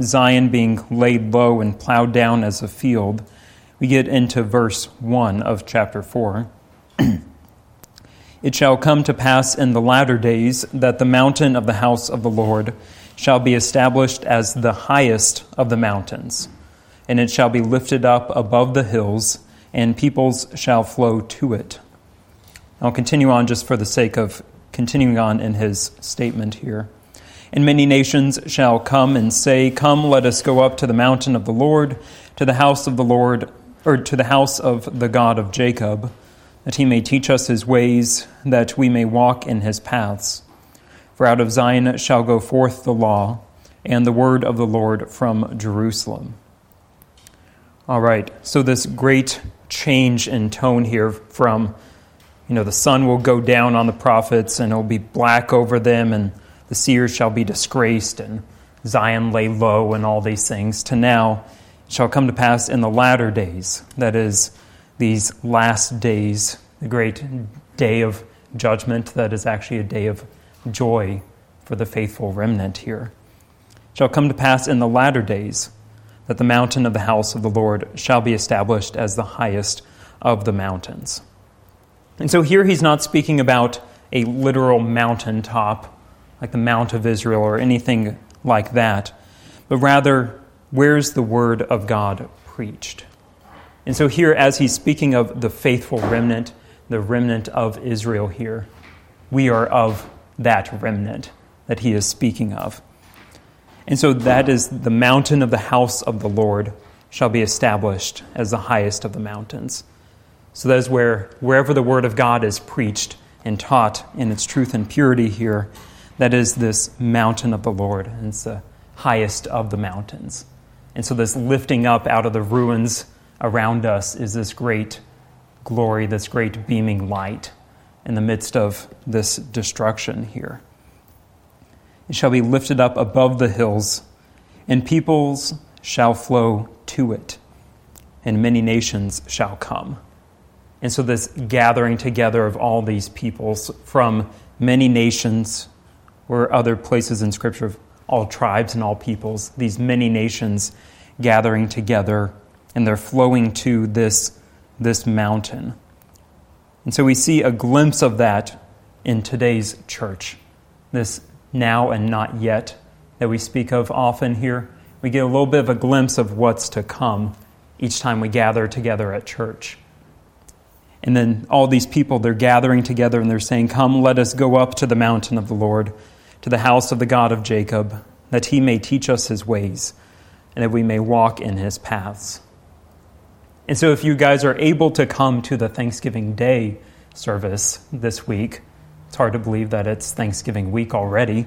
Zion being laid low and plowed down as a field, we get into verse 1 of chapter 4. it shall come to pass in the latter days that the mountain of the house of the Lord shall be established as the highest of the mountains, and it shall be lifted up above the hills, and peoples shall flow to it. I'll continue on just for the sake of continuing on in his statement here. And many nations shall come and say, Come, let us go up to the mountain of the Lord, to the house of the Lord, or to the house of the God of Jacob, that he may teach us his ways, that we may walk in his paths. For out of Zion shall go forth the law and the word of the Lord from Jerusalem. All right, so this great change in tone here from, you know, the sun will go down on the prophets and it'll be black over them, and the seers shall be disgraced, and Zion lay low, and all these things, to now shall come to pass in the latter days, that is, these last days, the great day of judgment, that is actually a day of joy for the faithful remnant here. Shall come to pass in the latter days that the mountain of the house of the Lord shall be established as the highest of the mountains. And so here he's not speaking about a literal mountaintop like the Mount of Israel or anything like that, but rather, where's the word of God preached? And so here, as he's speaking of the faithful remnant, the remnant of Israel here, we are of that remnant that he is speaking of. And so that is the mountain of the house of the Lord shall be established as the highest of the mountains. So that is where, wherever the word of God is preached and taught in its truth and purity here, that is this mountain of the Lord. And it's the highest of the mountains. And so this lifting up out of the ruins around us is this great glory, this great beaming light in the midst of this destruction here. It shall be lifted up above the hills, and peoples shall flow to it, and many nations shall come. And so, this gathering together of all these peoples from many nations, or other places in Scripture of all tribes and all peoples, these many nations gathering together, and they're flowing to this, this mountain. And so we see a glimpse of that in today's church. This now and not yet that we speak of often here. We get a little bit of a glimpse of what's to come each time we gather together at church. And then all these people, they're gathering together and they're saying, Come, let us go up to the mountain of the Lord, to the house of the God of Jacob, that he may teach us his ways, and that we may walk in his paths. And so, if you guys are able to come to the Thanksgiving Day service this week, it's hard to believe that it's Thanksgiving week already,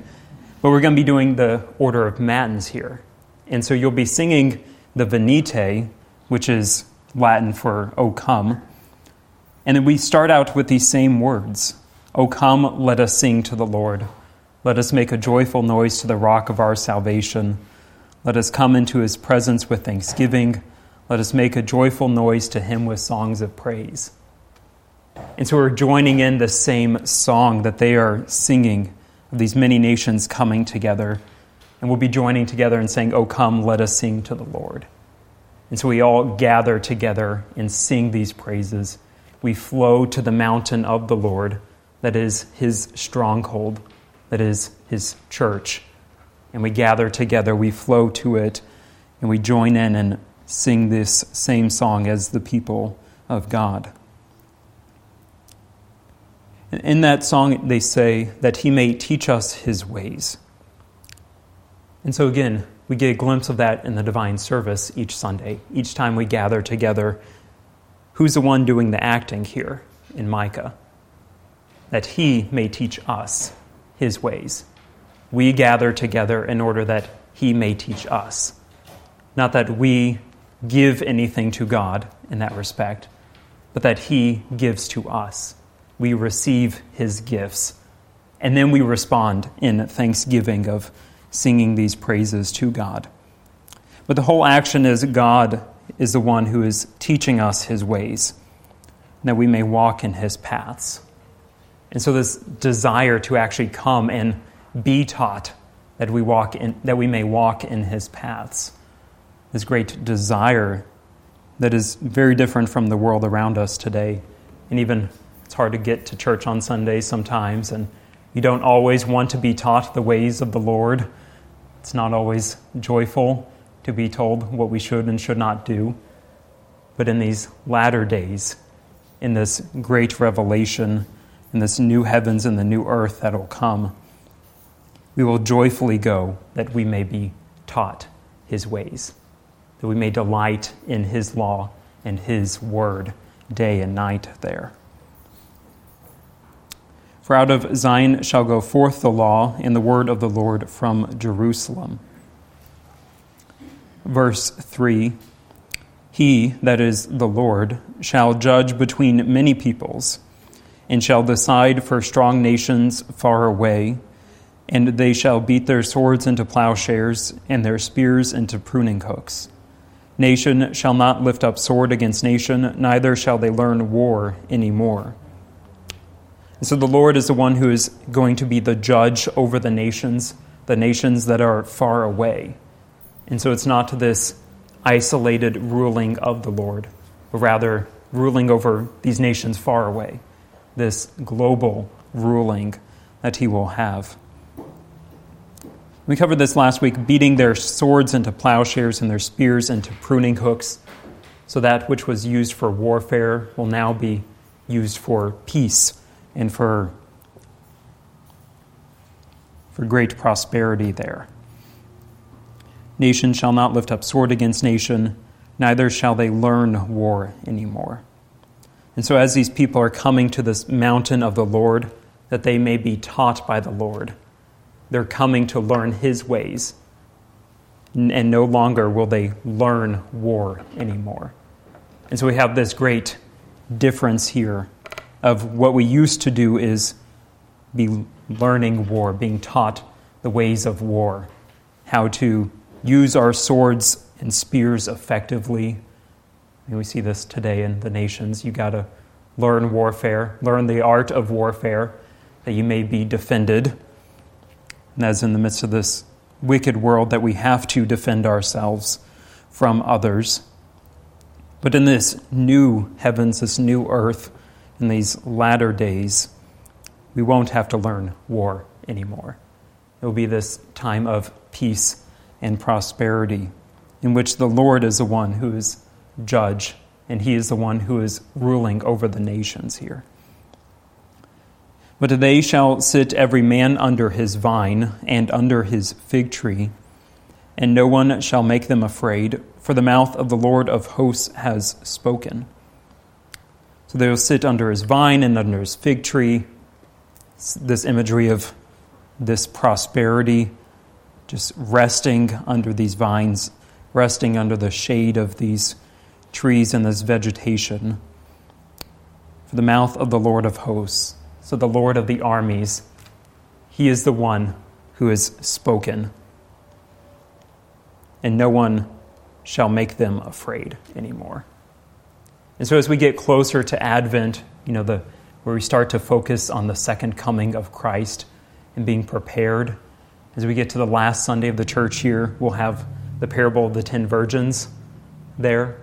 but we're going to be doing the order of matins here. And so, you'll be singing the Venite, which is Latin for O come. And then we start out with these same words O come, let us sing to the Lord. Let us make a joyful noise to the rock of our salvation. Let us come into his presence with thanksgiving. Let us make a joyful noise to him with songs of praise. And so we're joining in the same song that they are singing of these many nations coming together. And we'll be joining together and saying, Oh, come, let us sing to the Lord. And so we all gather together and sing these praises. We flow to the mountain of the Lord, that is his stronghold, that is his church. And we gather together, we flow to it, and we join in and sing this same song as the people of God. In that song, they say that he may teach us his ways. And so, again, we get a glimpse of that in the divine service each Sunday. Each time we gather together, who's the one doing the acting here in Micah? That he may teach us his ways. We gather together in order that he may teach us. Not that we give anything to God in that respect, but that He gives to us. We receive His gifts, and then we respond in thanksgiving of singing these praises to God. But the whole action is God is the one who is teaching us His ways, that we may walk in His paths. And so, this desire to actually come and be taught that we, walk in, that we may walk in his paths. This great desire that is very different from the world around us today. And even it's hard to get to church on Sundays sometimes, and you don't always want to be taught the ways of the Lord. It's not always joyful to be told what we should and should not do. But in these latter days, in this great revelation, in this new heavens and the new earth that will come, we will joyfully go that we may be taught his ways, that we may delight in his law and his word day and night there. For out of Zion shall go forth the law and the word of the Lord from Jerusalem. Verse 3 He, that is the Lord, shall judge between many peoples, and shall decide for strong nations far away and they shall beat their swords into plowshares, and their spears into pruning hooks. Nation shall not lift up sword against nation, neither shall they learn war any more. And so the Lord is the one who is going to be the judge over the nations, the nations that are far away. And so it's not this isolated ruling of the Lord, but rather ruling over these nations far away, this global ruling that he will have. We covered this last week beating their swords into plowshares and their spears into pruning hooks. So that which was used for warfare will now be used for peace and for, for great prosperity there. Nation shall not lift up sword against nation, neither shall they learn war anymore. And so, as these people are coming to this mountain of the Lord, that they may be taught by the Lord they're coming to learn his ways. And no longer will they learn war anymore. And so we have this great difference here of what we used to do is be learning war, being taught the ways of war, how to use our swords and spears effectively. We see this today in the nations. You got to learn warfare, learn the art of warfare, that you may be defended and as in the midst of this wicked world that we have to defend ourselves from others. But in this new heavens, this new earth, in these latter days, we won't have to learn war anymore. It will be this time of peace and prosperity in which the Lord is the one who is judge and he is the one who is ruling over the nations here. But they shall sit every man under his vine and under his fig tree, and no one shall make them afraid, for the mouth of the Lord of hosts has spoken. So they will sit under his vine and under his fig tree. This imagery of this prosperity, just resting under these vines, resting under the shade of these trees and this vegetation. For the mouth of the Lord of hosts so the Lord of the armies, he is the one who has spoken. And no one shall make them afraid anymore. And so as we get closer to Advent, you know, the, where we start to focus on the second coming of Christ and being prepared, as we get to the last Sunday of the church year, we'll have the parable of the ten virgins there.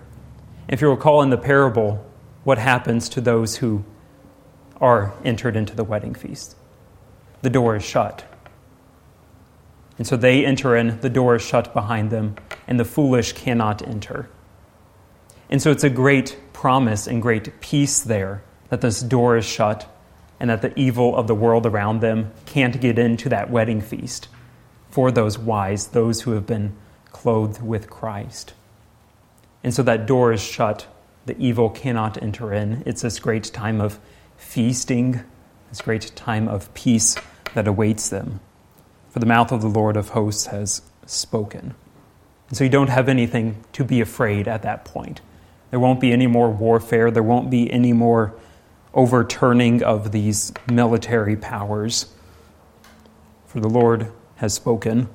If you recall in the parable, what happens to those who are entered into the wedding feast. The door is shut. And so they enter in, the door is shut behind them, and the foolish cannot enter. And so it's a great promise and great peace there that this door is shut and that the evil of the world around them can't get into that wedding feast for those wise, those who have been clothed with Christ. And so that door is shut, the evil cannot enter in. It's this great time of feasting, this great time of peace that awaits them. For the mouth of the Lord of hosts has spoken. And so you don't have anything to be afraid at that point. There won't be any more warfare, there won't be any more overturning of these military powers. For the Lord has spoken,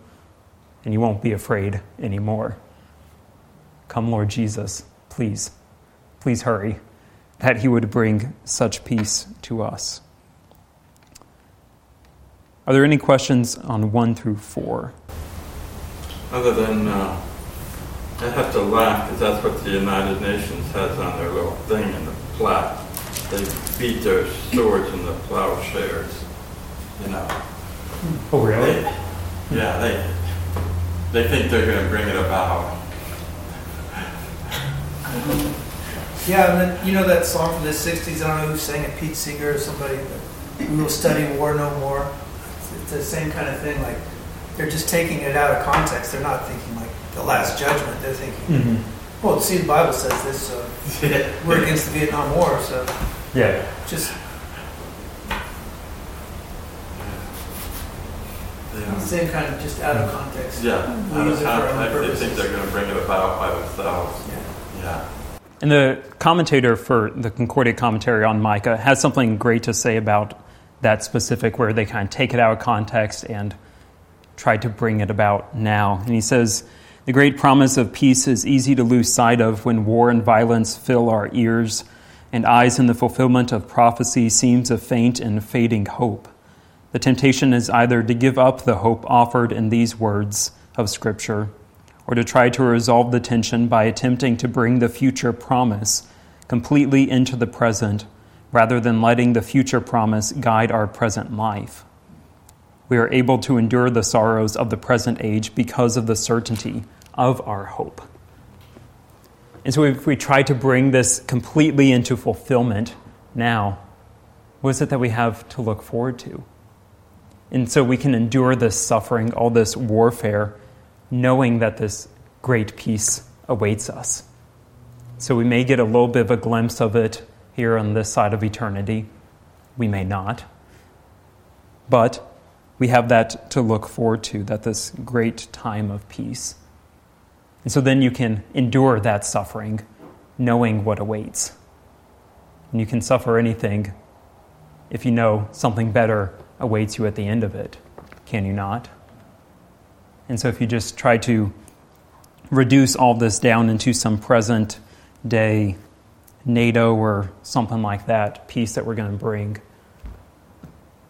and you won't be afraid anymore. Come, Lord Jesus, please, please hurry that he would bring such peace to us. Are there any questions on 1 through 4? Other than, uh, I have to laugh because that's what the United Nations has on their little thing in the plaque. They beat their swords in the plowshares, you know. Oh, They, yeah, they they think they're going to bring it about. Yeah, and then you know that song from the '60s. I don't know who sang it, Pete Seeger or somebody. We will study war no more. It's, it's the same kind of thing. Like they're just taking it out of context. They're not thinking like the Last Judgment. They're thinking, Mm-hmm. well, see, the Bible says this. So we're against the Vietnam War. So Yeah. just Yeah. the same kind of just out of context. Yeah, out of it for our own context, they think they're going to bring it about by themselves. Yeah. Yeah. And the commentator for the Concordia commentary on Micah has something great to say about that specific, where they kind of take it out of context and try to bring it about now. And he says, The great promise of peace is easy to lose sight of when war and violence fill our ears, and eyes in the fulfillment of prophecy seems a faint and fading hope. The temptation is either to give up the hope offered in these words of Scripture or to try to resolve the tension by attempting to bring the future promise completely into the present rather than letting the future promise guide our present life. We are able to endure the sorrows of the present age because of the certainty of our hope. And so, if we try to bring this completely into fulfillment now, what is it that we have to look forward to? And so we can endure this suffering, all this warfare, knowing that this great peace awaits us. So we may get a little bit of a glimpse of it here on this side of eternity. We may not. But we have that to look forward to, that this great time of peace. And so then you can endure that suffering knowing what awaits. And you can suffer anything if you know something better awaits you at the end of it, can you not? And so if you just try to reduce all this down into some present day NATO or something like that, peace that we're going to bring,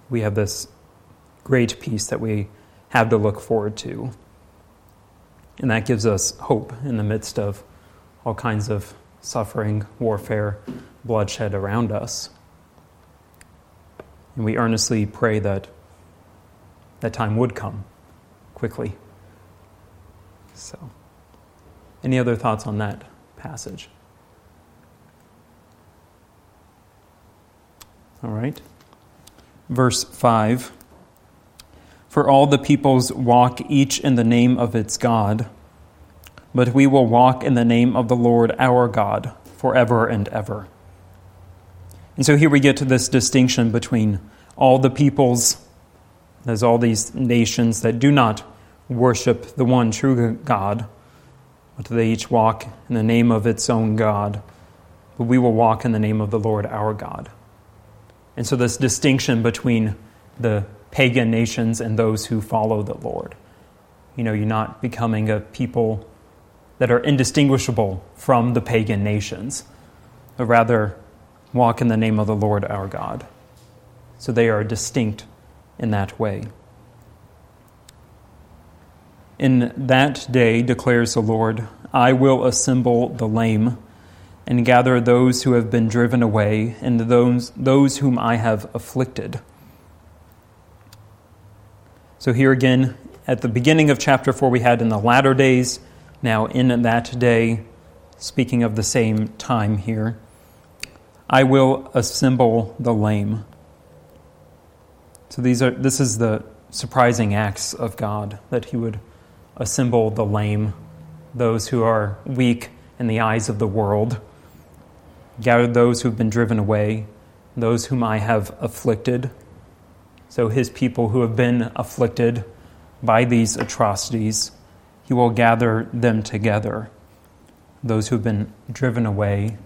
we have this great peace that we have to look forward to. And that gives us hope in the midst of all kinds of suffering, warfare, bloodshed around us. And we earnestly pray that that time would come quickly. So, any other thoughts on that passage? All right. Verse 5 For all the peoples walk each in the name of its God, but we will walk in the name of the Lord our God forever and ever. And so here we get to this distinction between all the peoples, there's all these nations that do not worship the one true God, but they each walk in the name of its own God. But we will walk in the name of the Lord our God. And so, this distinction between the pagan nations and those who follow the Lord. You know, you're not becoming a people that are indistinguishable from the pagan nations, but rather walk in the name of the Lord our God. So they are distinct in that way. In that day, declares the Lord, I will assemble the lame and gather those who have been driven away and those, those whom I have afflicted. So, here again, at the beginning of chapter 4, we had in the latter days. Now, in that day, speaking of the same time here, I will assemble the lame. So, these are, this is the surprising acts of God that He would assemble the lame, those who are weak in the eyes of the world, gather those who have been driven away, those whom I have afflicted. So, his people who have been afflicted by these atrocities, he will gather them together. Those who have been driven away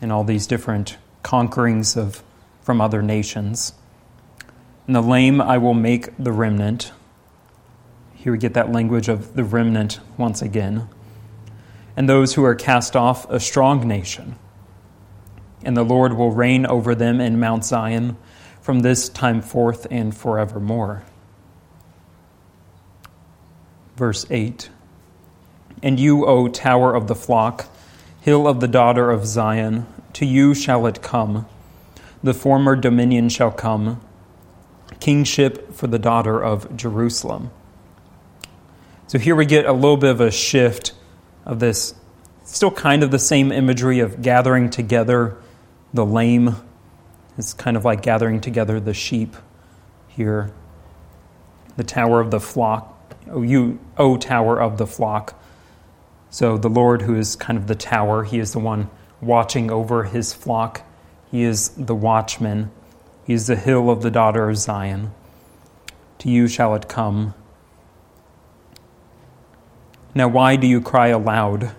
in all these different conquerings of, from other nations. And the lame I will make the remnant. Here we get that language of the remnant once again. And those who are cast off, a strong nation. And the Lord will reign over them in Mount Zion from this time forth and forevermore. verse 8. And you, O tower of the flock, hill of the daughter of Zion, to you shall it come. The former dominion shall come, kingship for the daughter of Jerusalem. So here we get a little bit of a shift of this, still kind of the same imagery of gathering together the lame. It's kind of like gathering together the sheep here. The tower of the flock, O you, O tower of the flock. So the Lord, who is kind of the tower, he is the one watching over his flock. He is the watchman. He is the hill of the daughter of Zion. To you shall it come. Now, why do you cry aloud?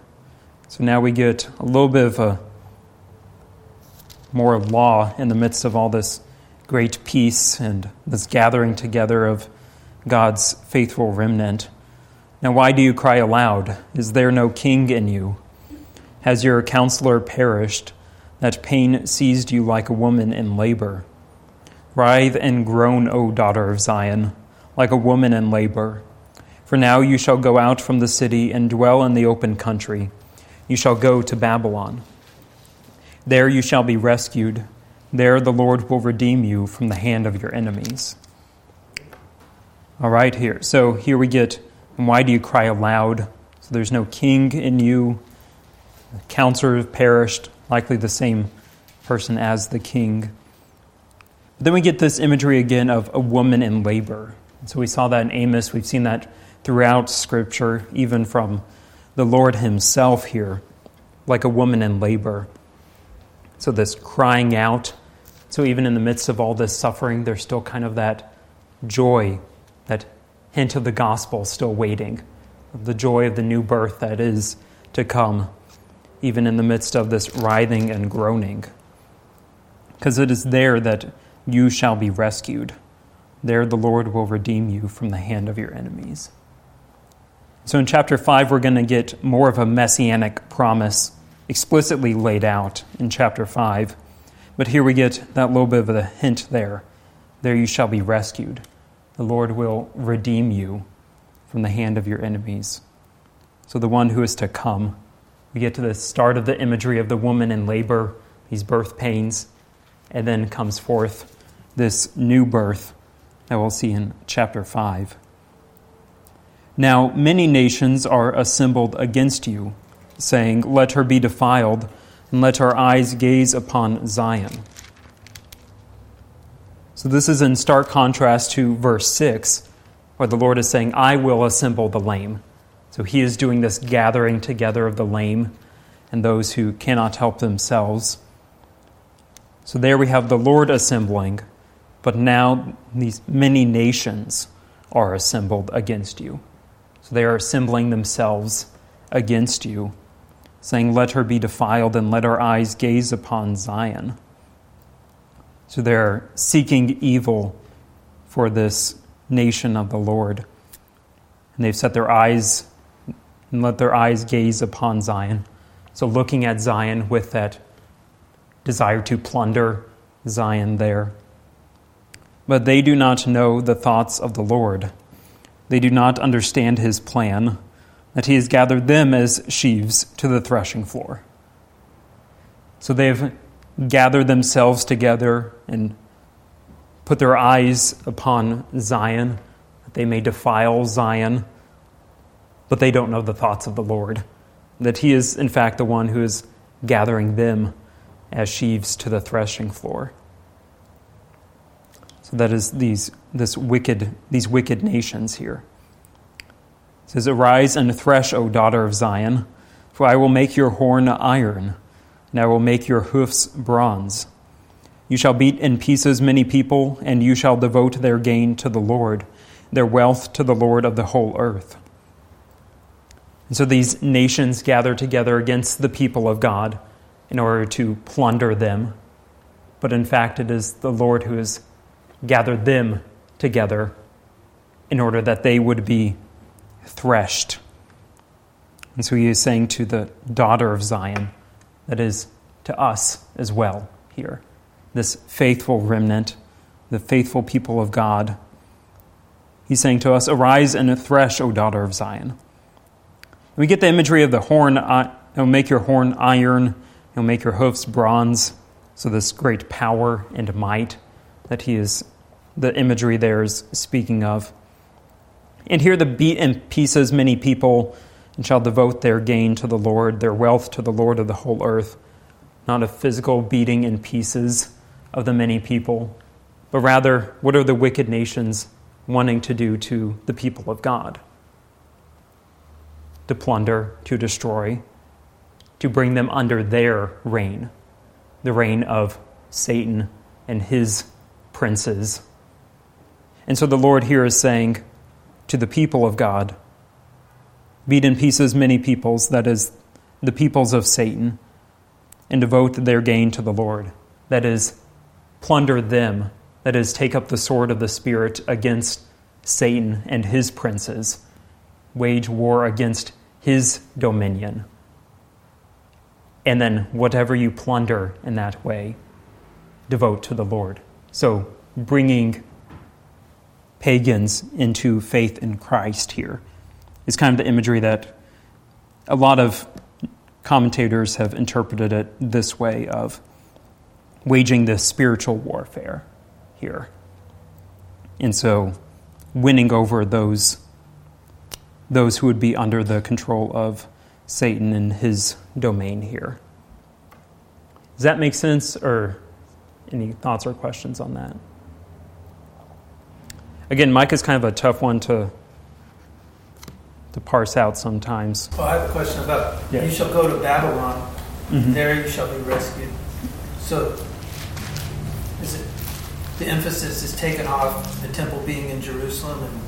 So now we get a little bit of a more law in the midst of all this great peace and this gathering together of God's faithful remnant. Now, why do you cry aloud? Is there no king in you? Has your counselor perished? That pain seized you like a woman in labor. Writhe and groan, O daughter of Zion, like a woman in labor. For now you shall go out from the city and dwell in the open country. You shall go to Babylon. There you shall be rescued. There the Lord will redeem you from the hand of your enemies. All right, here. So here we get, and why do you cry aloud? So there's no king in you. The counselor perished, likely the same person as the king. But then we get this imagery again of a woman in labor. So we saw that in Amos. We've seen that throughout Scripture, even from the Lord Himself here, like a woman in labor. So this crying out. So even in the midst of all this suffering, there's still kind of that joy that hint of the gospel still waiting, the joy of the new birth that is to come, even in the midst of this writhing and groaning. Because it is there that you shall be rescued. There the Lord will redeem you from the hand of your enemies. So in chapter 5, we're going to get more of a messianic promise explicitly laid out in chapter 5. But here we get that little bit of a hint there. There you shall be rescued the Lord will redeem you from the hand of your enemies. So, the one who is to come, we get to the start of the imagery of the woman in labor, these birth pains, and then comes forth this new birth that we'll see in chapter 5. Now, many nations are assembled against you, saying, Let her be defiled, and let our eyes gaze upon Zion. So this is in stark contrast to verse 6, where the Lord is saying, I will assemble the lame. So he is doing this gathering together of the lame and those who cannot help themselves. So there we have the Lord assembling, but now these many nations are assembled against you. So they are assembling themselves against you, saying, Let her be defiled and let our eyes gaze upon Zion. So they're seeking evil for this nation of the Lord. And they've set their eyes and let their eyes gaze upon Zion. So looking at Zion with that desire to plunder Zion there. But they do not know the thoughts of the Lord. They do not understand his plan, that he has gathered them as sheaves to the threshing floor. So they have gathered themselves together and put their eyes upon Zion, that they may defile Zion, but they don't know the thoughts of the Lord. That He is, in fact, the one who is gathering them as sheaves to the threshing floor. So that is these, this wicked, these wicked nations here. It says, Arise and thresh, O daughter of Zion, for I will make your horn iron and I will make your hoofs bronze. You shall beat in pieces many people, and you shall devote their gain to the Lord, their wealth to the Lord of the whole earth. And so these nations gather together against the people of God in order to plunder them. But in fact, it is the Lord who has gathered them together in order that they would be threshed. And so he is saying to the daughter of Zion, that is to us as well here. This faithful remnant, the faithful people of God. he's saying to us, Arise and thresh, O daughter of Zion. We get the imagery of the horn, uh, it'll make your horn iron, it'll make your hoofs bronze. So, this great power and might that he is, the imagery there is speaking of. And here the beat in pieces many people and shall devote their gain to the Lord, their wealth to the Lord of the whole earth. Not a physical beating in pieces of the many people, but rather, what are the wicked nations wanting to do to the people of God? To plunder, to destroy, to bring them under their reign, the reign of Satan and his princes. And so the Lord here is saying to the people of God, beat in pieces many peoples, that is, the peoples of Satan, and devote their gain to the Lord, that is, plunder them, that is, take up the sword of the Spirit against Satan and his princes, wage war against his dominion. And then whatever you plunder in that way, devote to the Lord. So, bringing pagans into faith in Christ here is kind of the imagery that a lot of commentators have interpreted it this way of waging this spiritual warfare here. And so winning over those those who would be under the control of Satan and his domain here. Does that make sense or any thoughts or questions on that? Again, Micah is kind of a tough one to to parse out sometimes. Well, I have a question about Yeah. you shall go to Babylon, Mhm. there you shall be rescued. So, is it the emphasis is taken off the temple being in Jerusalem, and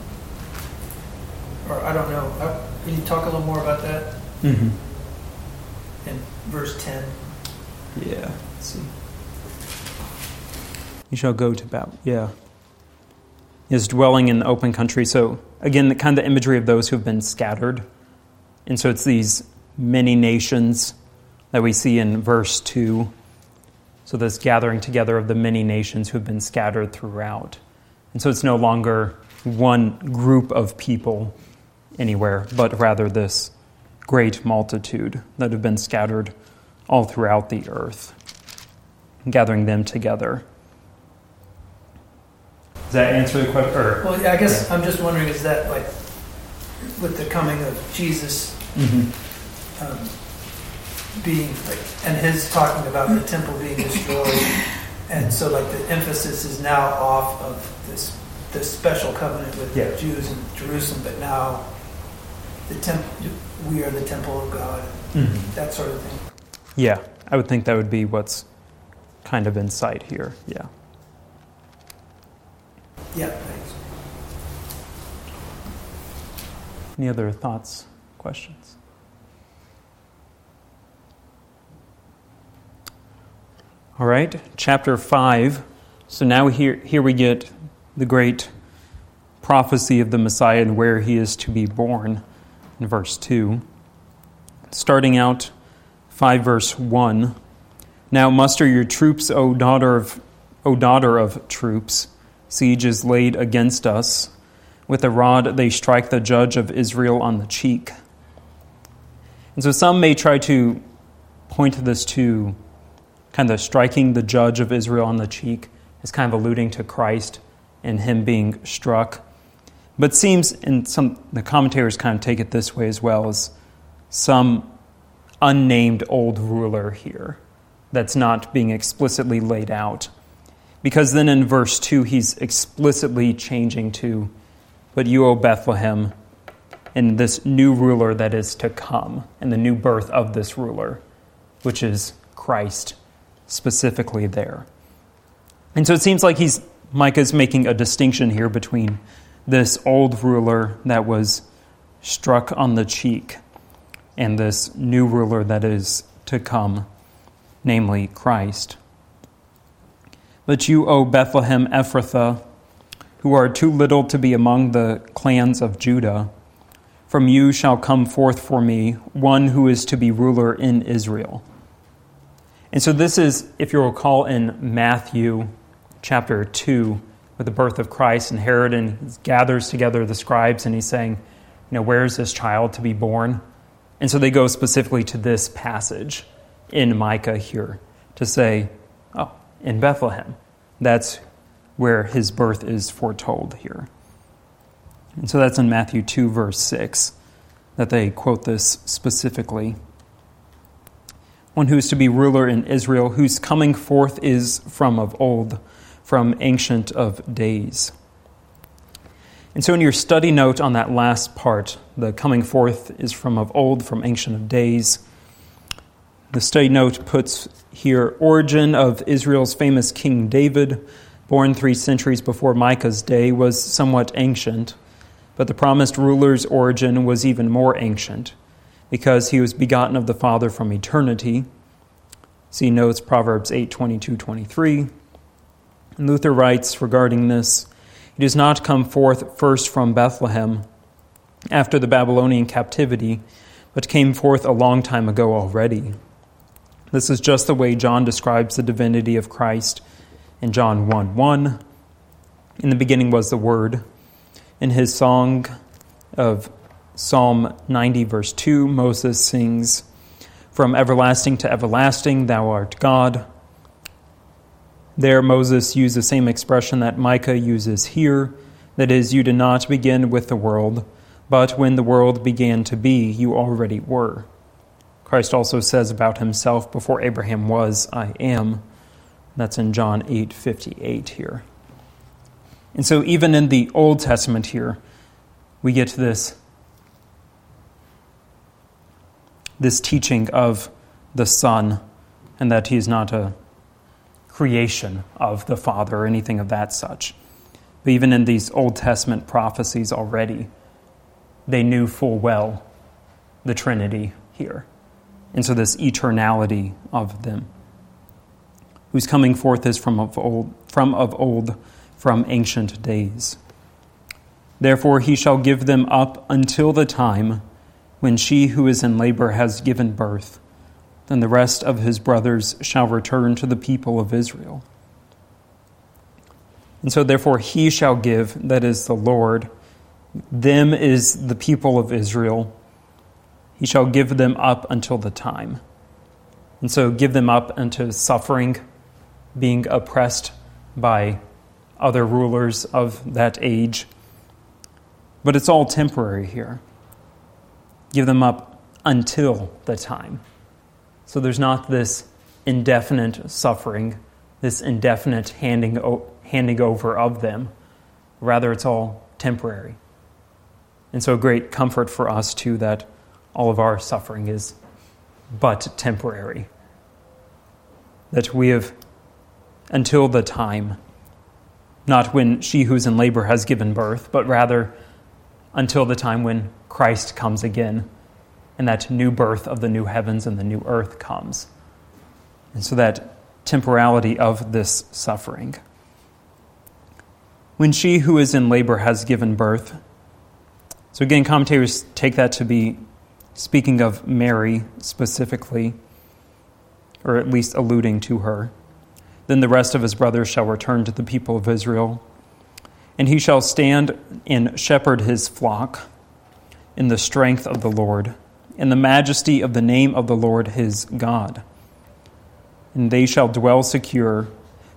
or I don't know. Can you talk a little more about that Mm-hmm. in verse ten? Yeah. Let's see. You shall go to Babel. Yeah. Is dwelling in the open country. So again, the kind of the imagery of those who have been scattered, and so it's these many nations that we see in verse two. So this gathering together of the many nations who have been scattered throughout, and so it's no longer one group of people anywhere, but rather this great multitude that have been scattered all throughout the earth, gathering them together. Does that answer the question? Or, Well, yeah, I guess I'm just wondering, is that like with the coming of Jesus um, being like, and his talking about the temple being destroyed, and so like the emphasis is now off of this this special covenant with Yeah. the Jews in Jerusalem, but now the temp we are the temple of God, that sort of thing. Yeah, I would think that would be what's kind of in sight here. Yeah. Yeah, thanks. Any other thoughts, questions? All right, chapter 5. So now here, here we get the great prophecy of the Messiah and where he is to be born in verse 2. Starting out 5 verse 1. Now muster your troops, O daughter of O daughter of troops. Siege is laid against us. With a rod they strike the judge of Israel on the cheek. And so some may try to point this to kind of striking the judge of Israel on the cheek as kind of alluding to Christ and him being struck. But seems, and some the commentators kind of take it this way as well, as some unnamed old ruler here that's not being explicitly laid out. Because then in verse 2, he's explicitly changing to, But you, O Bethlehem, and this new ruler that is to come, and the new birth of this ruler, which is Christ specifically there. And so it seems like he's Micah's making a distinction here between this old ruler that was struck on the cheek and this new ruler that is to come, namely Christ. But you, O Bethlehem Ephrathah, who are too little to be among the clans of Judah, from you shall come forth for me one who is to be ruler in Israel. And so, this is, if you recall, in Matthew chapter 2, with the birth of Christ and Herod, and he gathers together the scribes and he's saying, You know, where is this child to be born? And so they go specifically to this passage in Micah here to say, in Bethlehem. That's where his birth is foretold here. And so that's in Matthew 2, verse 6, that they quote this specifically. One who is to be ruler in Israel, whose coming forth is from of old, from ancient of days. And so, in your study note on that last part, the coming forth is from of old, from ancient of days. The study note puts here origin of Israel's famous King David, born three centuries before Micah's day, was somewhat ancient, but the promised ruler's origin was even more ancient because he was begotten of the Father from eternity. See notes Proverbs 8 22 23. Luther writes regarding this He does not come forth first from Bethlehem after the Babylonian captivity, but came forth a long time ago already. This is just the way John describes the divinity of Christ in John 1 1. In the beginning was the Word. In his song of Psalm 90, verse 2, Moses sings, From everlasting to everlasting, thou art God. There, Moses used the same expression that Micah uses here that is, you did not begin with the world, but when the world began to be, you already were. Christ also says about himself, Before Abraham was, I am. That's in John 8 58 here. And so, even in the Old Testament here, we get this, this teaching of the Son and that he's not a creation of the Father or anything of that such. But even in these Old Testament prophecies already, they knew full well the Trinity here. And so, this eternality of them, whose coming forth is from of old, from of old, from ancient days. Therefore, he shall give them up until the time when she who is in labor has given birth. Then the rest of his brothers shall return to the people of Israel. And so, therefore, he shall give, that is the Lord, them is the people of Israel he shall give them up until the time. And so give them up unto suffering, being oppressed by other rulers of that age. But it's all temporary here. Give them up until the time. So there's not this indefinite suffering, this indefinite handing, handing over of them. Rather, it's all temporary. And so, great comfort for us, too, that all of our suffering is but temporary. That we have, until the time, not when she who's in labor has given birth, but rather until the time when Christ comes again and that new birth of the new heavens and the new earth comes. And so that temporality of this suffering. When she who is in labor has given birth, so again, commentators take that to be speaking of Mary specifically, or at least alluding to her. Then the rest of his brothers shall return to the people of Israel, and he shall stand and shepherd his flock in the strength of the Lord, in the majesty of the name of the Lord his God. And they shall dwell secure,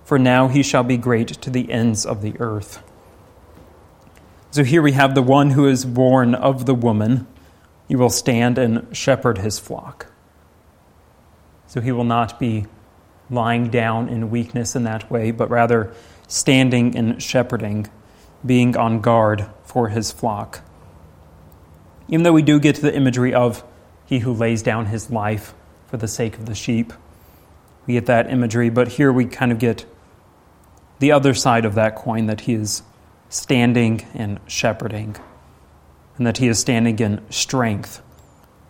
for now he shall be great to the ends of the earth. So here we have the one who is born of the woman he will stand and shepherd his flock. So he will not be lying down in weakness in that way, but rather standing and shepherding, being on guard for his flock. Even though we do get the imagery of he who lays down his life for the sake of the sheep, we get that imagery, but here we kind of get the other side of that coin that he is standing and shepherding and that he is standing in strength,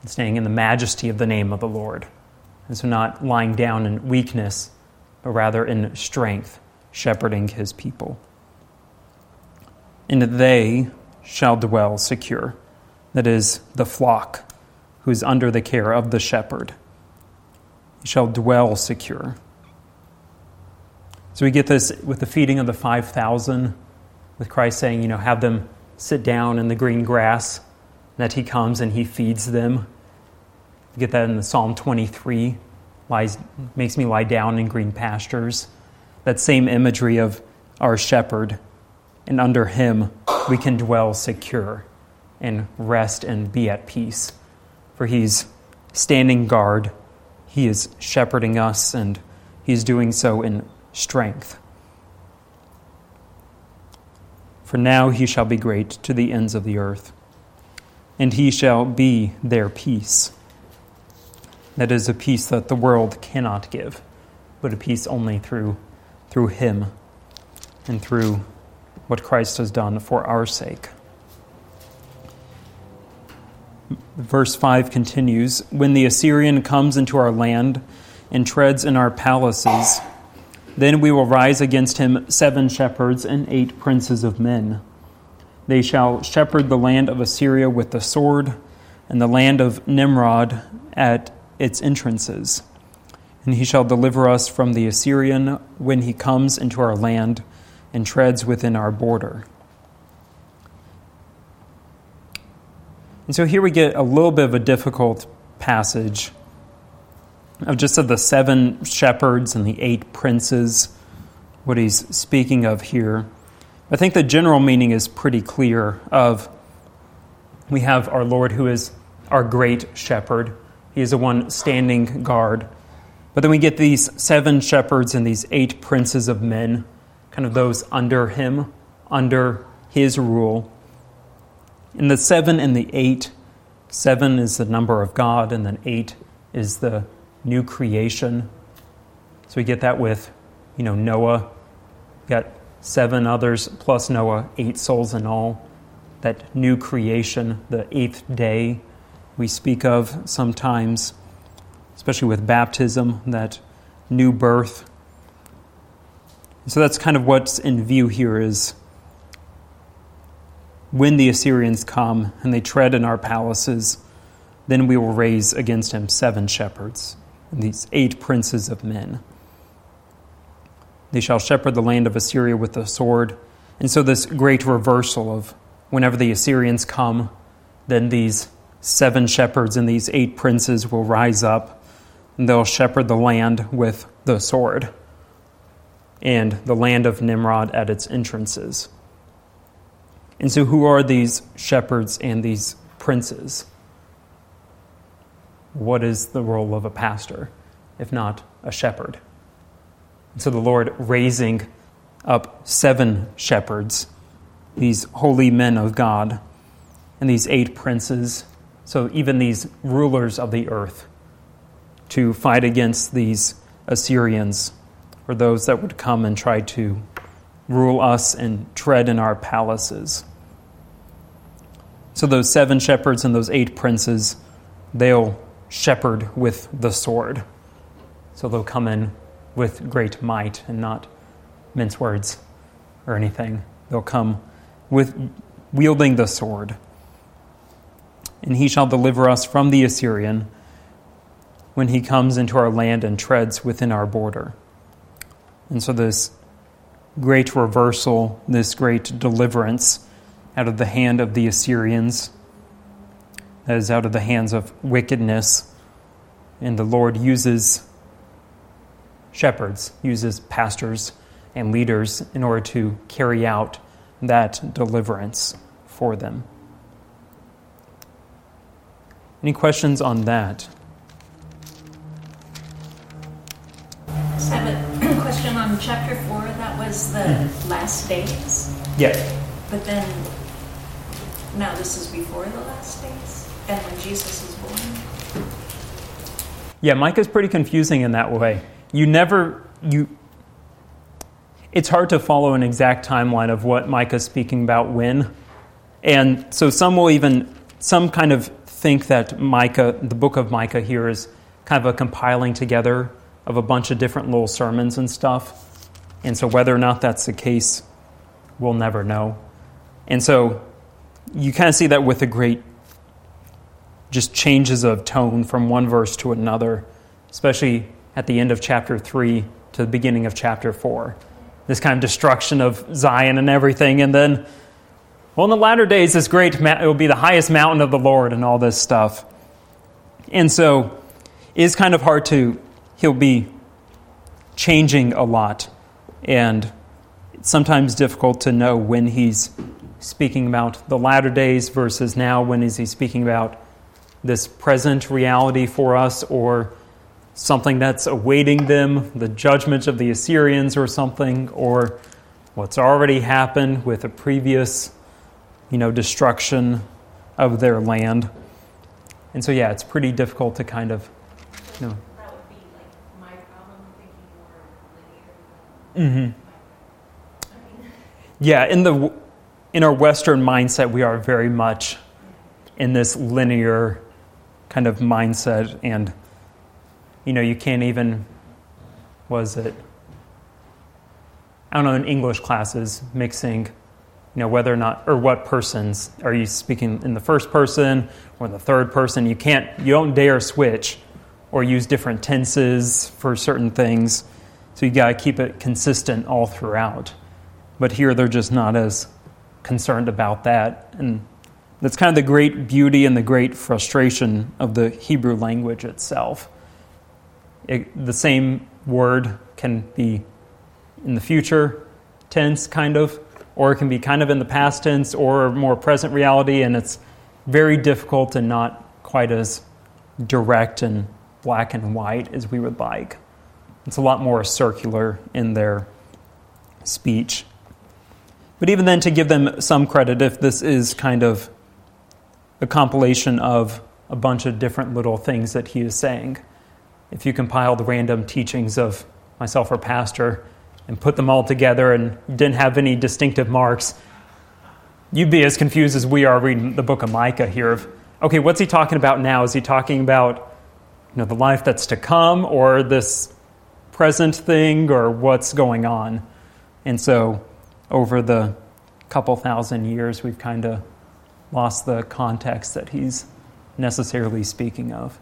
standing in the majesty of the name of the Lord. And so, not lying down in weakness, but rather in strength, shepherding his people. And they shall dwell secure. That is, the flock who is under the care of the shepherd. He shall dwell secure. So we get this with the feeding of the 5,000 with Christ saying, you know, have them sit down in the green grass, that he comes and he feeds them. You get that in the Psalm 23, lies, makes me lie down in green pastures. That same imagery of our shepherd, and under him we can dwell secure and rest and be at peace. For he's standing guard, he is shepherding us, and he's doing so in strength. For now he shall be great to the ends of the earth, and he shall be their peace. That is a peace that the world cannot give, but a peace only through, through him and through what Christ has done for our sake. Verse 5 continues When the Assyrian comes into our land and treads in our palaces, then we will rise against him seven shepherds and eight princes of men. They shall shepherd the land of Assyria with the sword, and the land of Nimrod at its entrances. And he shall deliver us from the Assyrian when he comes into our land and treads within our border. And so here we get a little bit of a difficult passage of just of the seven shepherds and the eight princes, what he's speaking of here. I think the general meaning is pretty clear of we have our Lord who is our great shepherd. He is the one standing guard. But then we get these seven shepherds and these eight princes of men, kind of those under him, under his rule. And the seven and the eight, seven is the number of God, and then eight is the new creation. So we get that with, you know, Noah. We got seven others plus Noah, eight souls in all. That new creation, the eighth day, we speak of sometimes, especially with baptism, that new birth. So that's kind of what's in view here is when the Assyrians come and they tread in our palaces, then we will raise against him seven shepherds these eight princes of men. They shall shepherd the land of Assyria with the sword. And so, this great reversal of whenever the Assyrians come, then these seven shepherds and these eight princes will rise up and they'll shepherd the land with the sword and the land of Nimrod at its entrances. And so, who are these shepherds and these princes? What is the role of a pastor, if not a shepherd? And so the Lord raising up seven shepherds, these holy men of God, and these eight princes, so even these rulers of the earth, to fight against these Assyrians, or those that would come and try to rule us and tread in our palaces. So those seven shepherds and those eight princes, they'll shepherd with the sword. So they'll come in with great might and not mince words or anything. They'll come with wielding the sword. And he shall deliver us from the Assyrian when he comes into our land and treads within our border. And so, this great reversal, this great deliverance out of the hand of the Assyrians that is out of the hands of wickedness. And the Lord uses shepherds, uses pastors and leaders in order to carry out that deliverance for them. Any questions on that? I have a question on chapter 4. That was the mm-hmm. last days. Yes. But then, now this is before the last days? And when Jesus is born. Yeah, Micah's pretty confusing in that way. You never you it's hard to follow an exact timeline of what Micah's speaking about when. And so some will even some kind of think that Micah, the book of Micah here is kind of a compiling together of a bunch of different little sermons and stuff. And so whether or not that's the case, we'll never know. And so you kind of see that with a great just changes of tone from one verse to another, especially at the end of chapter 3 to the beginning of chapter 4. this kind of destruction of Zion and everything. And then, well, in the latter days, this great, it will be the highest mountain of the Lord and all this stuff. And so it's kind of hard to, he'll be changing a lot. And it's sometimes difficult to know when he's speaking about the latter days versus now, when is he speaking about this present reality for us or something that's awaiting them, the judgment of the Assyrians or something, or what's already happened with a previous, you know, destruction of their land. And so, yeah, it's pretty difficult to kind of, you know. That would be like my problem thinking more linear. Mm-hmm. Yeah, in the in our Western mindset, we are very much in this linear kind of mindset, and you know, you can't even was it I don't know in English classes mixing, you know, whether or not or what persons are you speaking in the first person or the third person? You can't you don't dare switch or use different tenses for certain things. So you got to keep it consistent all throughout. But here they're just not as concerned about that. And that's kind of the great beauty and the great frustration of the Hebrew language itself. It, the same word can be in the future tense, kind of, or it can be kind of in the past tense or more present reality, and it's very difficult and not quite as direct and black and white as we would like. It's a lot more circular in their speech. But even then, to give them some credit, if this is kind of a compilation of a bunch of different little things that he is saying, if you compile the random teachings of myself or pastor and put them all together and didn't have any distinctive marks, you'd be as confused as we are reading the book of Micah here of, okay, what's he talking about now? Is he talking about you know, the life that's to come or this present thing or what's going on? And so over the couple thousand years, we've kind of lost the context that he's necessarily speaking of.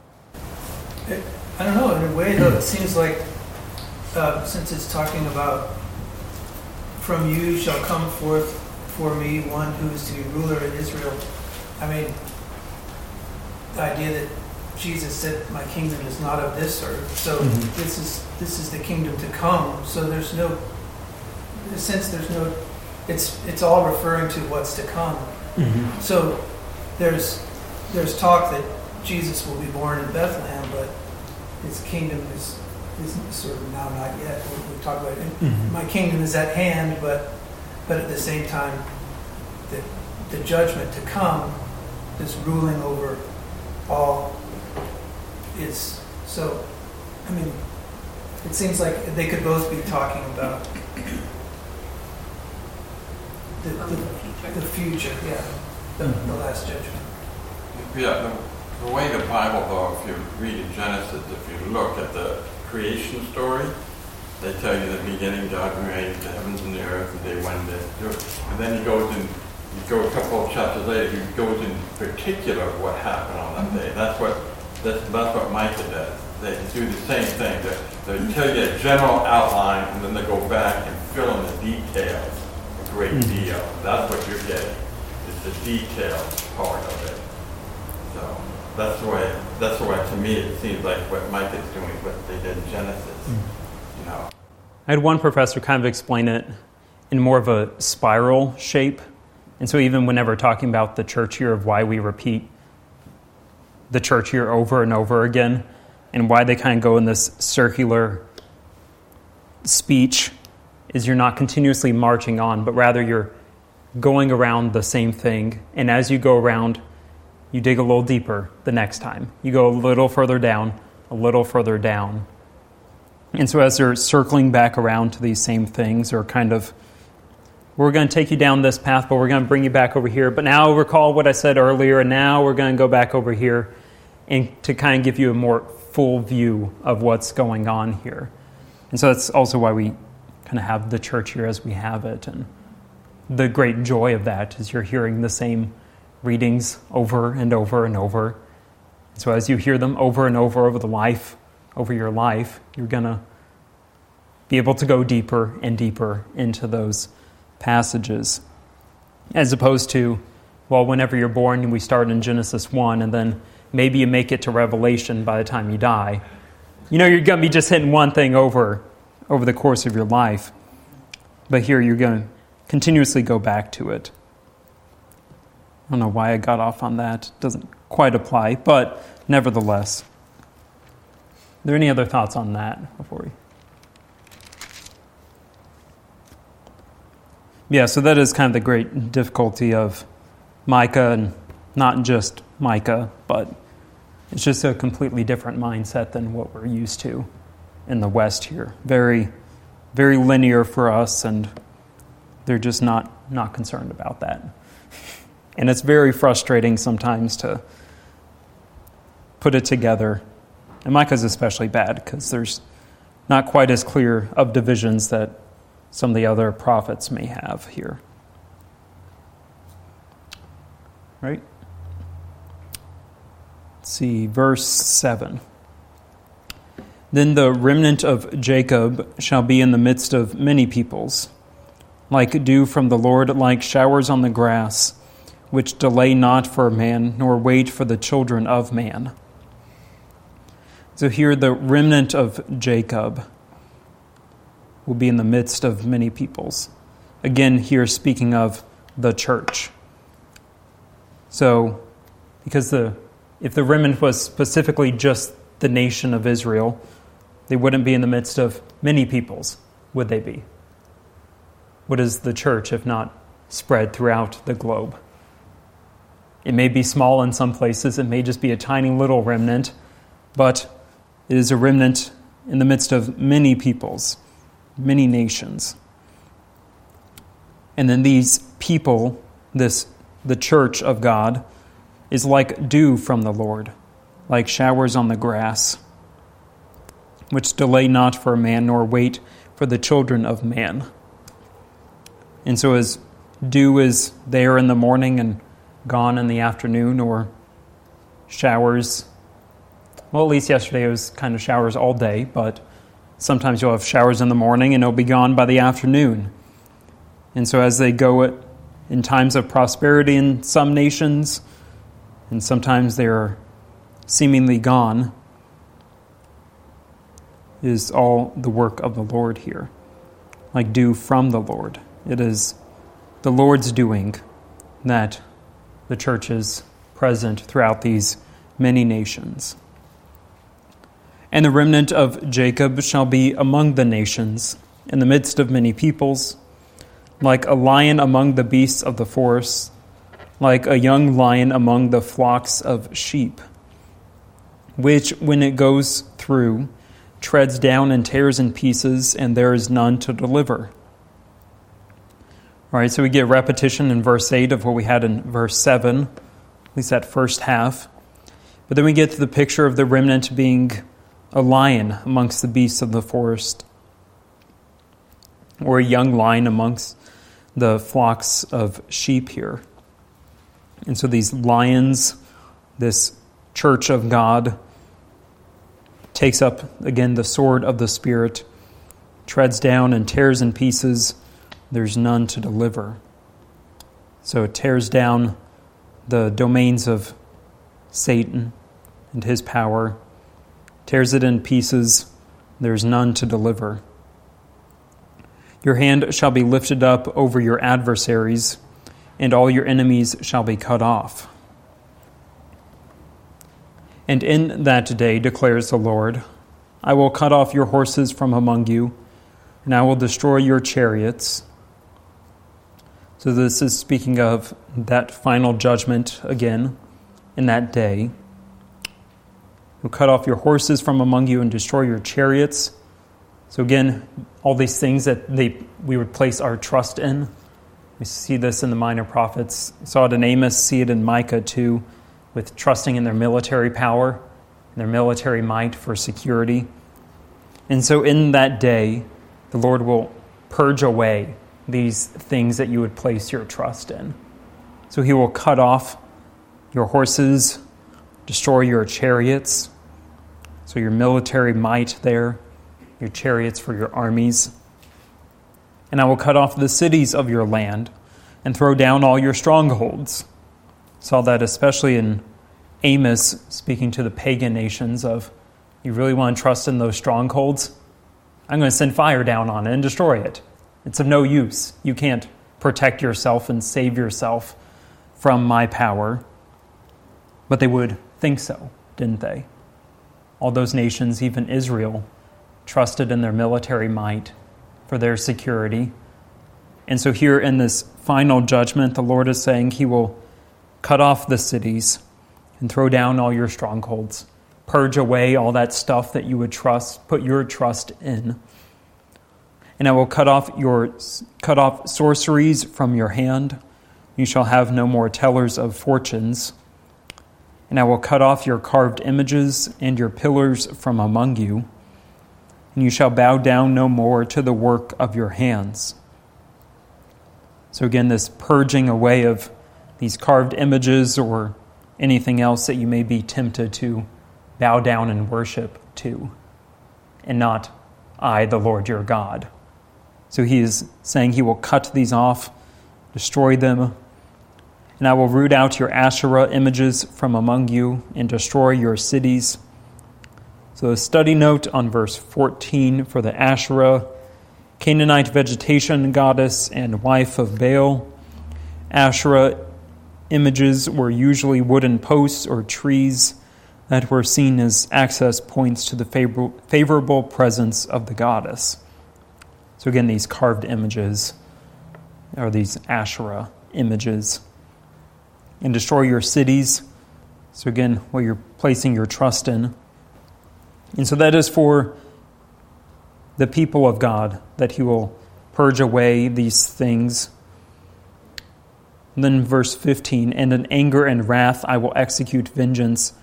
I don't know. In a way, though, it seems like uh, since it's talking about from you shall come forth for me one who is to be ruler in Israel. I mean, the idea that Jesus said, "My kingdom is not of this earth," so mm-hmm. this is this is the kingdom to come. So there's no, in a sense, there's no. It's it's all referring to what's to come. Mm-hmm. So there's there's talk that Jesus will be born in Bethlehem, but his kingdom is, is sort of now not yet. We, we talk about it. Mm-hmm. My kingdom is at hand, but but at the same time, the the judgment to come, this ruling over all, is so. I mean, it seems like they could both be talking about the, the, the future, yeah, the, the last judgment. Yeah, the way the Bible, though, if you read in Genesis, if you look at the creation story, they tell you the beginning God made the heavens and the earth, and they went into it. And then he goes in, you go a couple of chapters later, he goes in particular what happened on that mm-hmm. day. That's what that's, that's what Micah does. They do the same thing. They, they tell you a general outline, and then they go back and fill in the details a great deal. That's what you're getting, is the details part of it. So that's the way. That's the way. To me, it seems like what Mike is doing, what they did in Genesis. Mm. You know. I had one professor kind of explain it in more of a spiral shape, and so even whenever talking about the church year of why we repeat the church year over and over again, and why they kind of go in this circular speech, is you're not continuously marching on, but rather you're going around the same thing, and as you go around you dig a little deeper the next time. You go a little further down, a little further down. And so, as they're circling back around to these same things, or kind of, we're going to take you down this path, but we're going to bring you back over here. But now recall what I said earlier, and now we're going to go back over here and to kind of give you a more full view of what's going on here. And so, that's also why we kind of have the church here as we have it. And the great joy of that is you're hearing the same readings over and over and over. So as you hear them over and over over the life, over your life, you're going to be able to go deeper and deeper into those passages. As opposed to, well, whenever you're born, we start in Genesis 1, and then maybe you make it to Revelation by the time you die. You know, you're going to be just hitting one thing over over the course of your life. But here you're going to continuously go back to it. I don't know why I got off on that. It Doesn't quite apply, but nevertheless. Are there any other thoughts on that before we? Yeah, so that is kind of the great difficulty of Micah, and not just Micah, but it's just a completely different mindset than what we're used to in the West here. Very, very linear for us, and they're just not, not concerned about that. And it's very frustrating sometimes to put it together. And Micah's especially bad because there's not quite as clear of divisions that some of the other prophets may have here. Right? Let's see, verse 7. Then the remnant of Jacob shall be in the midst of many peoples, like dew from the Lord, like showers on the grass, which delay not for man, nor wait for the children of man. So here, the remnant of Jacob will be in the midst of many peoples. Again, here speaking of the church. So, because the if the remnant was specifically just the nation of Israel, they wouldn't be in the midst of many peoples, would they be? What is the church if not spread throughout the globe? It may be small in some places, it may just be a tiny little remnant, but it is a remnant in the midst of many peoples, many nations. And then these people, this the church of God, is like dew from the Lord, like showers on the grass which delay not for a man, nor wait for the children of man. And so, as dew is there in the morning and gone in the afternoon, or showers, well, at least yesterday it was kind of showers all day, but sometimes you'll have showers in the morning and it'll be gone by the afternoon. And so, as they go in times of prosperity in some nations, and sometimes they're seemingly gone, is all the work of the Lord here, like dew from the Lord. It is the Lord's doing that the church is present throughout these many nations. And the remnant of Jacob shall be among the nations, in the midst of many peoples, like a lion among the beasts of the forest, like a young lion among the flocks of sheep, which, when it goes through, treads down and tears in pieces, and there is none to deliver. All right, so we get repetition in verse 8 of what we had in verse 7, at least that first half. But then we get to the picture of the remnant being a lion amongst the beasts of the forest, or a young lion amongst the flocks of sheep here. And so these lions, this church of God, takes up again the sword of the Spirit, treads down and tears in pieces. There's none to deliver. So it tears down the domains of Satan and his power, tears it in pieces. There's none to deliver. Your hand shall be lifted up over your adversaries, and all your enemies shall be cut off. And in that day, declares the Lord, I will cut off your horses from among you, and I will destroy your chariots. So, this is speaking of that final judgment again in that day. Will cut off your horses from among you and destroy your chariots. So, again, all these things that they, we would place our trust in. We see this in the minor prophets. saw it in Amos, see it in Micah too with trusting in their military power, their military might for security. And so in that day, the Lord will purge away these things that you would place your trust in. So he will cut off your horses, destroy your chariots, so your military might there, your chariots for your armies. And I will cut off the cities of your land and throw down all your strongholds. Saw that especially in Amos speaking to the pagan nations of you really want to trust in those strongholds? I'm going to send fire down on it and destroy it. It's of no use. You can't protect yourself and save yourself from my power. But they would think so, didn't they? All those nations, even Israel, trusted in their military might for their security. And so, here in this final judgment, the Lord is saying He will cut off the cities and throw down all your strongholds, purge away all that stuff that you would trust, put your trust in. And I will cut off your cut off sorceries from your hand. You shall have no more tellers of fortunes. And I will cut off your carved images and your pillars from among you and you shall bow down no more to the work of your hands. So, again, this purging away of these carved images or anything else that you may be tempted to bow down and worship to, and not I, the Lord your God. So, he is saying he will cut these off, destroy them, and I will root out your Asherah images from among you and destroy your cities. So, a study note on verse 14 for the Asherah, Canaanite vegetation goddess and wife of Baal. Asherah images were usually wooden posts or trees that were seen as access points to the favorable presence of the goddess. So, again, these carved images are these Asherah images. And destroy your cities. So, again, what you're placing your trust in. And so that is for the people of God that He will purge away these things. Then verse 15, and in anger and wrath I will execute vengeance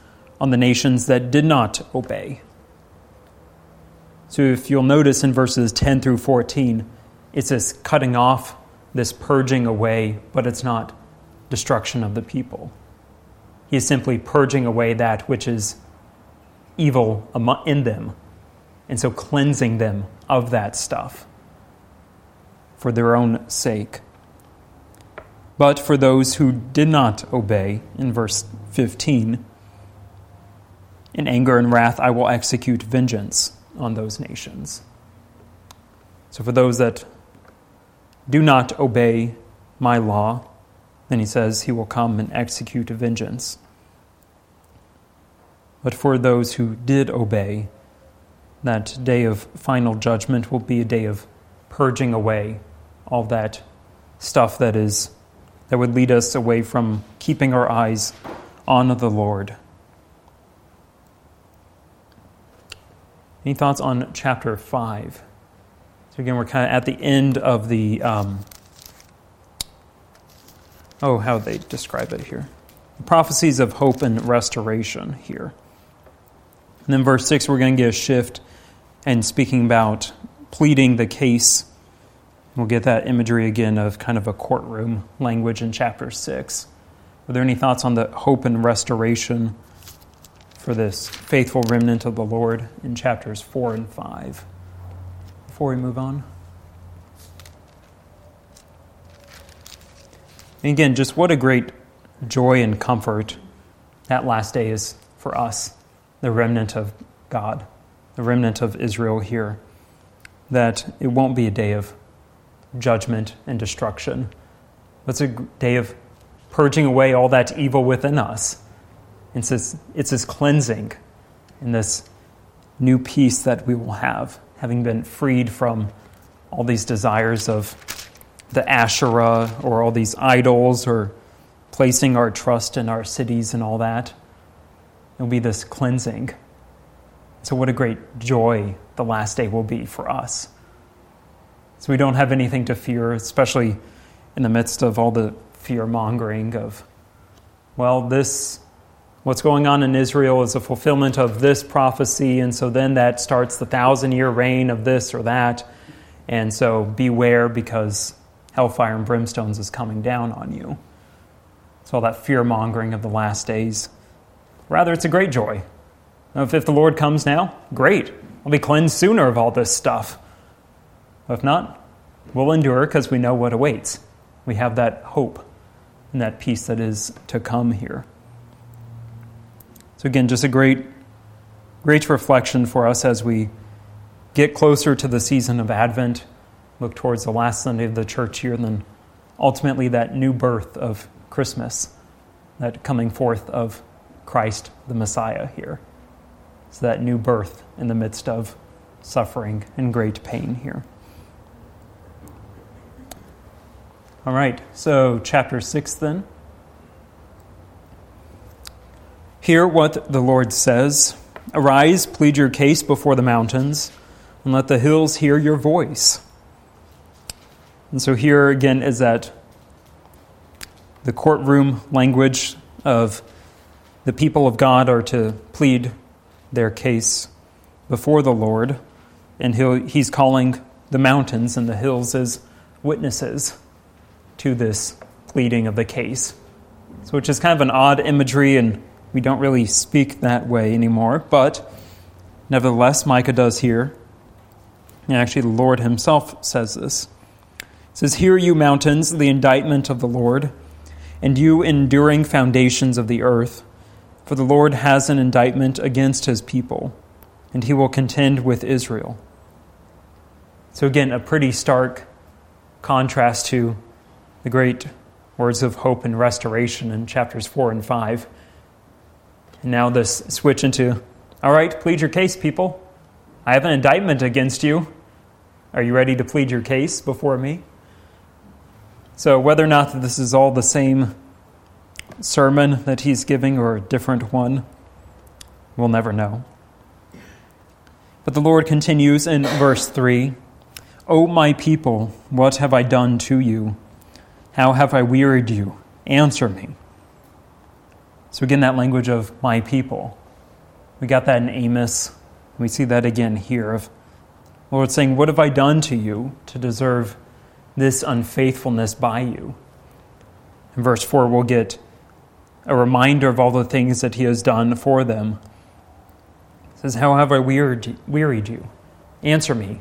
on the nations that did not obey. So if you'll notice in verses 10 through 14, it's this cutting off, this purging away, but it's not destruction of the people. He is simply purging away that which is evil in them. And so cleansing them of that stuff for their own sake. But for those who did not obey, in verse 15, in anger and wrath I will execute vengeance on those nations. So for those that do not obey my law, then he says he will come and execute vengeance. But for those who did obey, that day of final judgment will be a day of purging away all that stuff that is that would lead us away from keeping our eyes on the Lord. Any thoughts on chapter 5? So, again, we're kind of at the end of the. Um, oh, how they describe it here. The prophecies of hope and restoration here. And then verse 6, we're going to get a shift and speaking about pleading the case. We'll get that imagery again of kind of a courtroom language in chapter 6. Are there any thoughts on the hope and restoration for this faithful remnant of the Lord in chapters 4 and 5? Before we move on. And again, just what a great joy and comfort that last day is for us the remnant of God, the remnant of Israel here, that it won't be a day of judgment and destruction, it's a day of purging away all that evil within us. It's this, it's this cleansing and this new peace that we will have, having been freed from all these desires of the Asherah or all these idols or placing our trust in our cities and all that. It will be this cleansing. So, what a great joy the last day will be for us. So, we don't have anything to fear, especially in the midst of all the fear mongering of, well, this, what's going on in Israel is a fulfillment of this prophecy, and so then that starts the thousand year reign of this or that. And so, beware because hellfire and brimstones is coming down on you. So, all that fear mongering of the last days Rather, it's a great joy. If the Lord comes now, great. I'll be cleansed sooner of all this stuff. If not, we'll endure because we know what awaits. We have that hope and that peace that is to come here. So, again, just a great, great reflection for us as we get closer to the season of Advent, look towards the last Sunday of the church year, and then ultimately that new birth of Christmas, that coming forth of Christ the Messiah here. So that new birth in the midst of suffering and great pain here. All right, so chapter 6 then. Hear what the Lord says Arise, plead your case before the mountains, and let the hills hear your voice. And so, here again is that the courtroom language of the people of God are to plead their case before the Lord, and he's calling the mountains and the hills as witnesses to this pleading of the case. So, which is kind of an odd imagery, and we don't really speak that way anymore, but nevertheless, Micah does here. And actually, the Lord himself says this. Says, Hear, you mountains, the indictment of the Lord, and you enduring foundations of the earth. For the Lord has an indictment against his people, and he will contend with Israel. So, again, a pretty stark contrast to the great words of hope and restoration in chapters 4 and 5. And now, this switch into all right, plead your case, people. I have an indictment against you. Are you ready to plead your case before me? So, whether or not this is all the same sermon that he's giving or a different one? We'll never know. But the Lord continues in verse 3 O my people, what have I done to you? How have I wearied you? Answer me. So, again, that language of my people. We got that in Amos. We see that again here of Lord saying, What have I done to you to deserve this unfaithfulness by you? In verse 4, we'll get a reminder of all the things that he has done for them. He says, How have I wearied, wearied you? Answer me.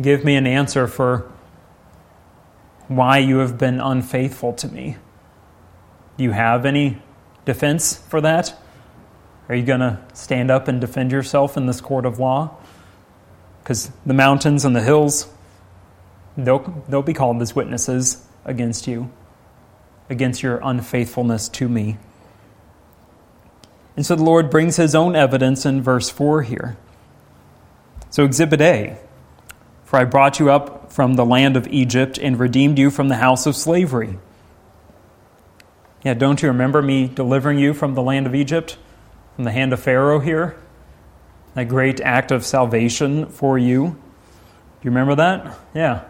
Give me an answer for why you have been unfaithful to me. Do you have any defense for that? Are you going to stand up and defend yourself in this court of law? Because the mountains and the hills, they'll, they'll be called as witnesses against you against your unfaithfulness to me. And so the Lord brings his own evidence in verse 4 here. So, Exhibit A For I brought you up from the land of Egypt and redeemed you from the house of slavery. Yeah, don't you remember me delivering you from the land of Egypt, from the hand of Pharaoh here? That great act of salvation for you. Do you remember that? Yeah.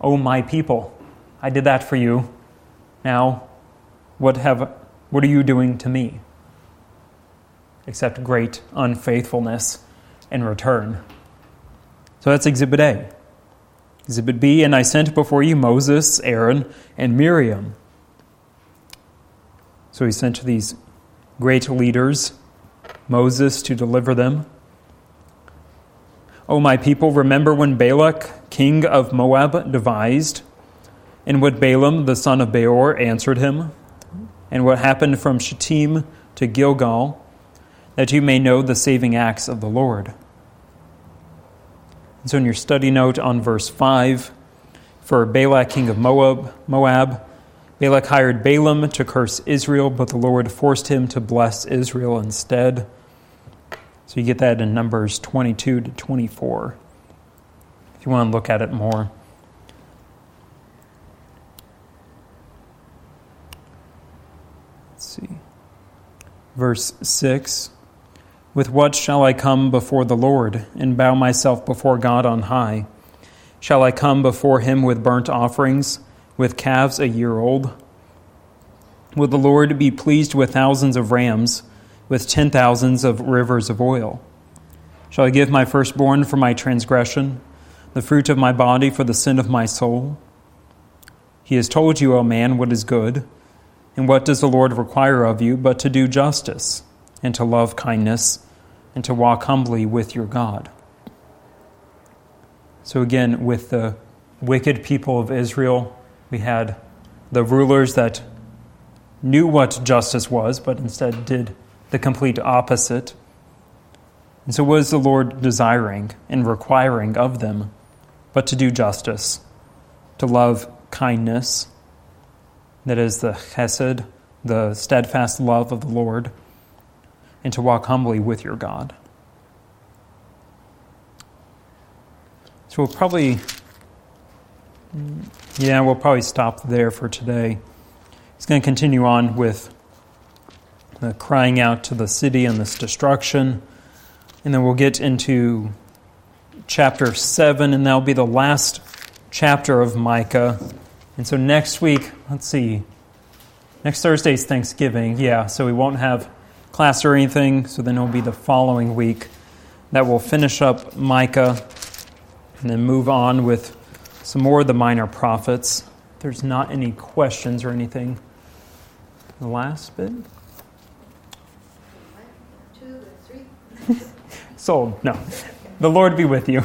Oh, my people, I did that for you. Now, what, have, what are you doing to me? Except great unfaithfulness in return. So that's Exhibit A. Exhibit B, and I sent before you Moses, Aaron, and Miriam. So he sent these great leaders, Moses to deliver them. O my people, remember when Balak, king of Moab, devised and what Balaam the son of Beor answered him, and what happened from Shittim to Gilgal, that you may know the saving acts of the Lord. And so, in your study note on verse 5, for Balak, king of Moab, Moab, Balak hired Balaam to curse Israel, but the Lord forced him to bless Israel instead. So you get that in Numbers 22 to 24, if you want to look at it more. Let's see. Verse 6 With what shall I come before the Lord and bow myself before God on high? Shall I come before him with burnt offerings, with calves a year old? Will the Lord be pleased with thousands of rams, with ten thousands of rivers of oil? Shall I give my firstborn for my transgression, the fruit of my body for the sin of my soul? He has told you, O man, what is good and what does the Lord require of you but to do justice, and to love kindness, and to walk humbly with your God? So, again, with the wicked people of Israel, we had the rulers that knew what justice was, but instead did the complete opposite. And so, what is the Lord desiring and requiring of them but to do justice, to love kindness, that is the chesed, the steadfast love of the Lord, and to walk humbly with your God? So, we'll probably, yeah, we'll probably stop there for today. He's going to continue on with the crying out to the city and this destruction. And then we'll get into chapter 7, and that'll be the last chapter of Micah. And so next week, let's see, next Thursday's Thanksgiving, yeah, so we won't have class or anything, so then it'll be the following week that we'll finish up Micah and then move on with some more of the minor prophets. There's not any questions or anything. The last bit? Two or three. Sold. No. The Lord be with you.